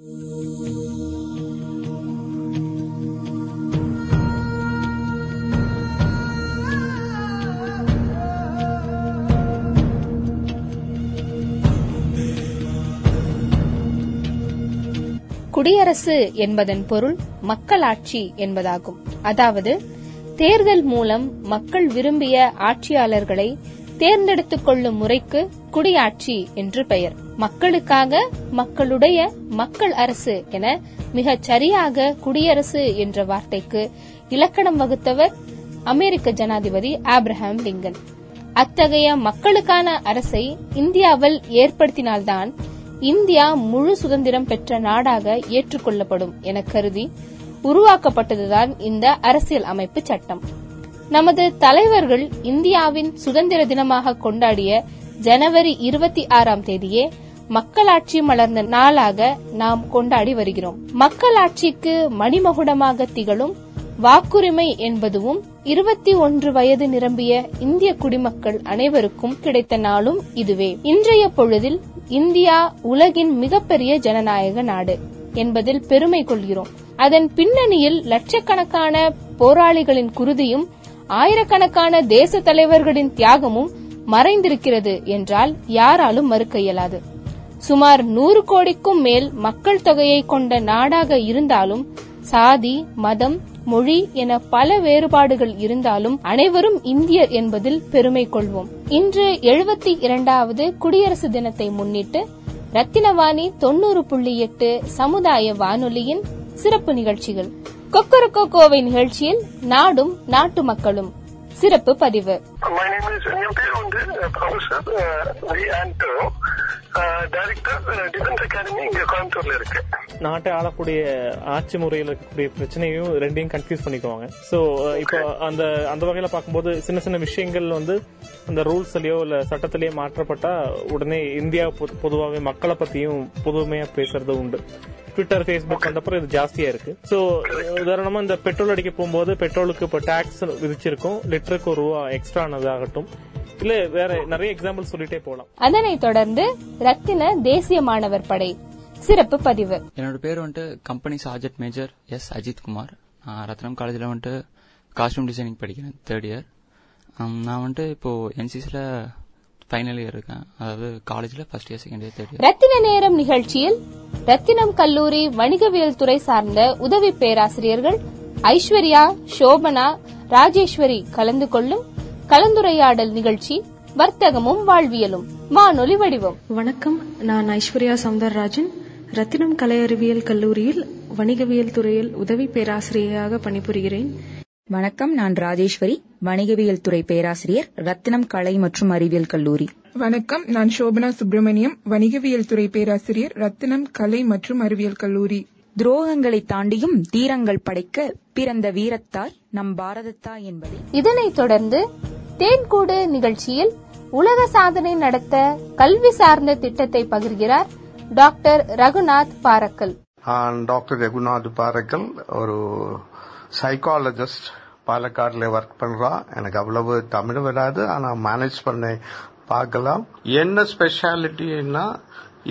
குடியரசு என்பதன் பொருள் மக்களாட்சி என்பதாகும். அதாவது தேர்தல் மூலம் மக்கள் விரும்பிய ஆட்சியாளர்களை தேர்ந்தெடுத்துக் கொள்ளும் முறைக்கு குடியாட்சி என்று பெயர். மக்களுக்காக மக்களுடைய மக்கள் அரசு என மிகச் சரியாக குடியரசு என்ற வார்த்தைக்கு இலக்கணம் வகுத்தவர் அமெரிக்க ஜனாதிபதி ஆப்ரஹாம் லிங்கன். அத்தகைய மக்களுக்கான அரசை இந்தியாவில் ஏற்படுத்தினால்தான் இந்தியா முழு சுதந்திரம் பெற்ற நாடாக ஏற்றுக்கொள்ளப்படும் என கருதி உருவாக்கப்பட்டதுதான் இந்த அரசியல் அமைப்பு சட்டம். நமது தலைவர்கள் இந்தியாவின் சுதந்திர தினமாக கொண்டாடிய ஜனவரி இருபத்தி ஆறாம் தேதியே மக்களாட்சி மலர்ந்த நாளாக நாம் கொண்டாடி வருகிறோம். மக்களாட்சிக்கு மணிமகுடமாக திகழும் வாக்குரிமை என்பதுவும் இருபத்தி ஒன்று வயது நிரம்பிய இந்திய குடிமக்கள் அனைவருக்கும் கிடைத்த நாளும் இதுவே. இன்றைய பொழுதில் இந்தியா உலகின் மிகப்பெரிய ஜனநாயக நாடு என்பதில் பெருமை கொள்கிறோம். அதன் பின்னணியில் லட்சக்கணக்கான போராளிகளின் குருதியும் ஆயிரக்கணக்கான தேச தலைவர்களின் தியாகமும் மறைந்திருக்கிறது என்றால் யாராலும் மறுக்க இயலாது. சுமார் நூறு கோடிக்கும் மேல் மக்கள் தொகையை கொண்ட நாடாக இருந்தாலும் சாதி மதம் மொழி என பல வேறுபாடுகள் இருந்தாலும் அனைவரும் இந்தியர் என்பதில் பெருமை கொள்வோம். இன்று எழுபத்தி இரண்டாவது குடியரசு தினத்தை முன்னிட்டு ரத்தினவாணி தொண்ணூறு புள்ளி எட்டு சமுதாய வானொலியின் சிறப்பு நிகழ்ச்சிகள். கொக்கரக்கோ கோவை நிகழ்ச்சியில் நாடும் நாட்டு மக்களும். சிறப்பு பதிவு. My name is என் பேர் வந்து professor V Anto director defence academy இங்க கோயம்புத்தூர்ல இருக்கு. நாட்டை ஆளக்கூடிய ஆட்சி முறையில் இருக்கக்கூடிய பிரச்சனையும் ரெண்டையும் கன்ஃபியூஸ் பண்ணிக்குவாங்க. சோ இப்போ அந்த அந்த வகையில பார்க்கும்போது சின்ன சின்ன விஷயங்கள் வந்து அந்த ரூல்ஸ்லயோ இல்ல சட்டத்திலயோ மாற்றப்பட்டா உடனே இந்தியா பொதுவாகவே மக்களை பத்தியும் பொதுமையா பேசுறது உண்டு. ட்விட்டர் ஃபேஸ்புக் வந்தப்பறம் இது ஜாஸ்தியா இருக்கு. சோ உதாரணமா இந்த பெட்ரோல் அடிக்க போகும்போது பெட்ரோலுக்கு இப்ப டாக்ஸ் விதிச்சிருக்கோம். லிட்டருக்கு ஒரு ரூபா எக்ஸ்ட்ரா ஆனதாகட்டும் இல்ல வேற நிறைய எக்ஸாம்பிள் சொல்லிட்டே போலாம். அதனைத் தொடர்ந்து ரத்தின தேசிய மாணவர் படை. சிறப்பு பதிவு. என்னோட பேர் வந்துட்டு company sergeant major S Ajith Kumar. நான் ரத்னம் காலேஜில் வந்துட்டு காஸ்டியூம் டிசைனிங் படிக்கிறேன் தேர்ட் இயர் நான் வந்துட்டு இப்போ என்சிசியில் ஃபைனல் இயர் இருக்கேன். அதாவது காலேஜில் first year second year third year ரத்தின நேரம் நிகழ்ச்சியில் ரத்தினம் கல்லூரி வணிகவியல் துறை சார்ந்த உதவி பேராசிரியர்கள் ஐஸ்வர்யா சோபனா ராஜேஸ்வரி கலந்து கொள்ளும் கலந்துரையாடல் நிகழ்ச்சி வர்த்தகமும் வாழ்வியலும். வானொலி வடிவம். வணக்கம் நான் ஐஸ்வர்யா சவுந்தரராஜன். ரத்தினம் கலை அறிவியல் கல்லூரியில் வணிகவியல் துறையில் உதவி பேராசிரியராக பணிபுரிகிறேன். வணக்கம் நான் ராஜேஸ்வரி வணிகவியல் துறை பேராசிரியர் ரத்தினம் கலை மற்றும் அறிவியல் கல்லூரி. வணக்கம் நான் சோபனா சுப்பிரமணியம் வணிகவியல் துறை பேராசிரியர் ரத்தினம் கலை மற்றும் அறிவியல் கல்லூரி. துரோகங்களை தாண்டியும் தீரங்கள் படைக்க பிறந்த வீரத்தாய் நம் பாரதத்தாய் என்பதை. இதனைத் தொடர்ந்து தேன்கூடு நிகழ்ச்சியில் உலக சாதனை நடத்த கல்வி சார்ந்த திட்டத்தை பகிர்கிறார் டாக்டர் ரகுநாத் பாரக்கல். டாக்டர் ரகுநாத் பாரக்கல் ஒரு சைக்காலஜிஸ்ட் பாலக்காடுல ஒர்க் பண்றா. எனக்கு அவ்வளவு தமிழ் வராது ஆனா மேனேஜ் பண்ண பார்க்கலாம். என்ன ஸ்பெஷாலிட்டின்னா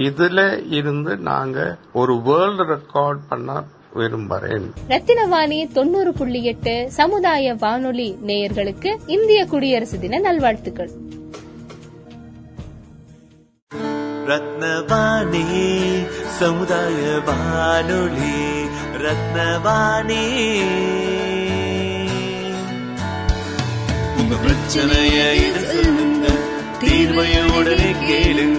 இதுல இருந்து நாங்க ஒரு வேர்ல்டு ரெக்கார்ட் பண்ண விரும்புறேன் ரத்தினவாணி தொண்ணூறு புள்ளி எட்டு சமுதாய வானொலி நேயர்களுக்கு இந்திய குடியரசு தின நல்வாழ்த்துக்கள். ரத்னவாணி சமுதாய வானொலி ரத்னவாணி. உங்க பிரச்சனைய சொல்லுங்க கேளுங்க